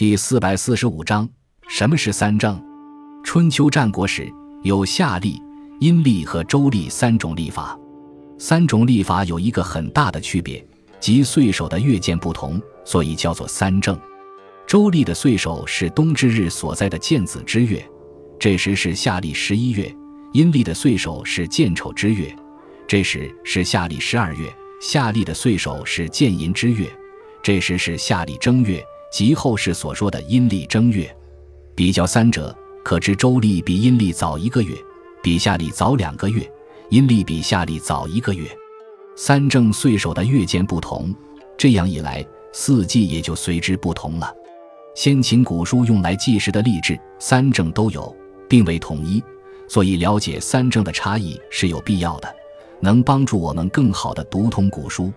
第四百四十五章，什么是三正？春秋战国时有夏历、阴历和周历三种历法。三种历法有一个很大的区别，即岁首的月见不同，所以叫做三正。周历的岁首是冬之日所在的建子之月，这时是夏历十一月；阴历的岁首是建丑之月，这时是夏历十二月；夏历的岁首是建寅之月，这时是夏历正月。即后世所说的阴历正月，比较三者，可知周历比阴历早一个月，比夏历早两个月，阴历比夏历早一个月。三正岁首的月间不同，这样一来，四季也就随之不同了。先秦古书用来记时的历志，三正都有，并未统一，所以了解三正的差异是有必要的，能帮助我们更好地读通古书。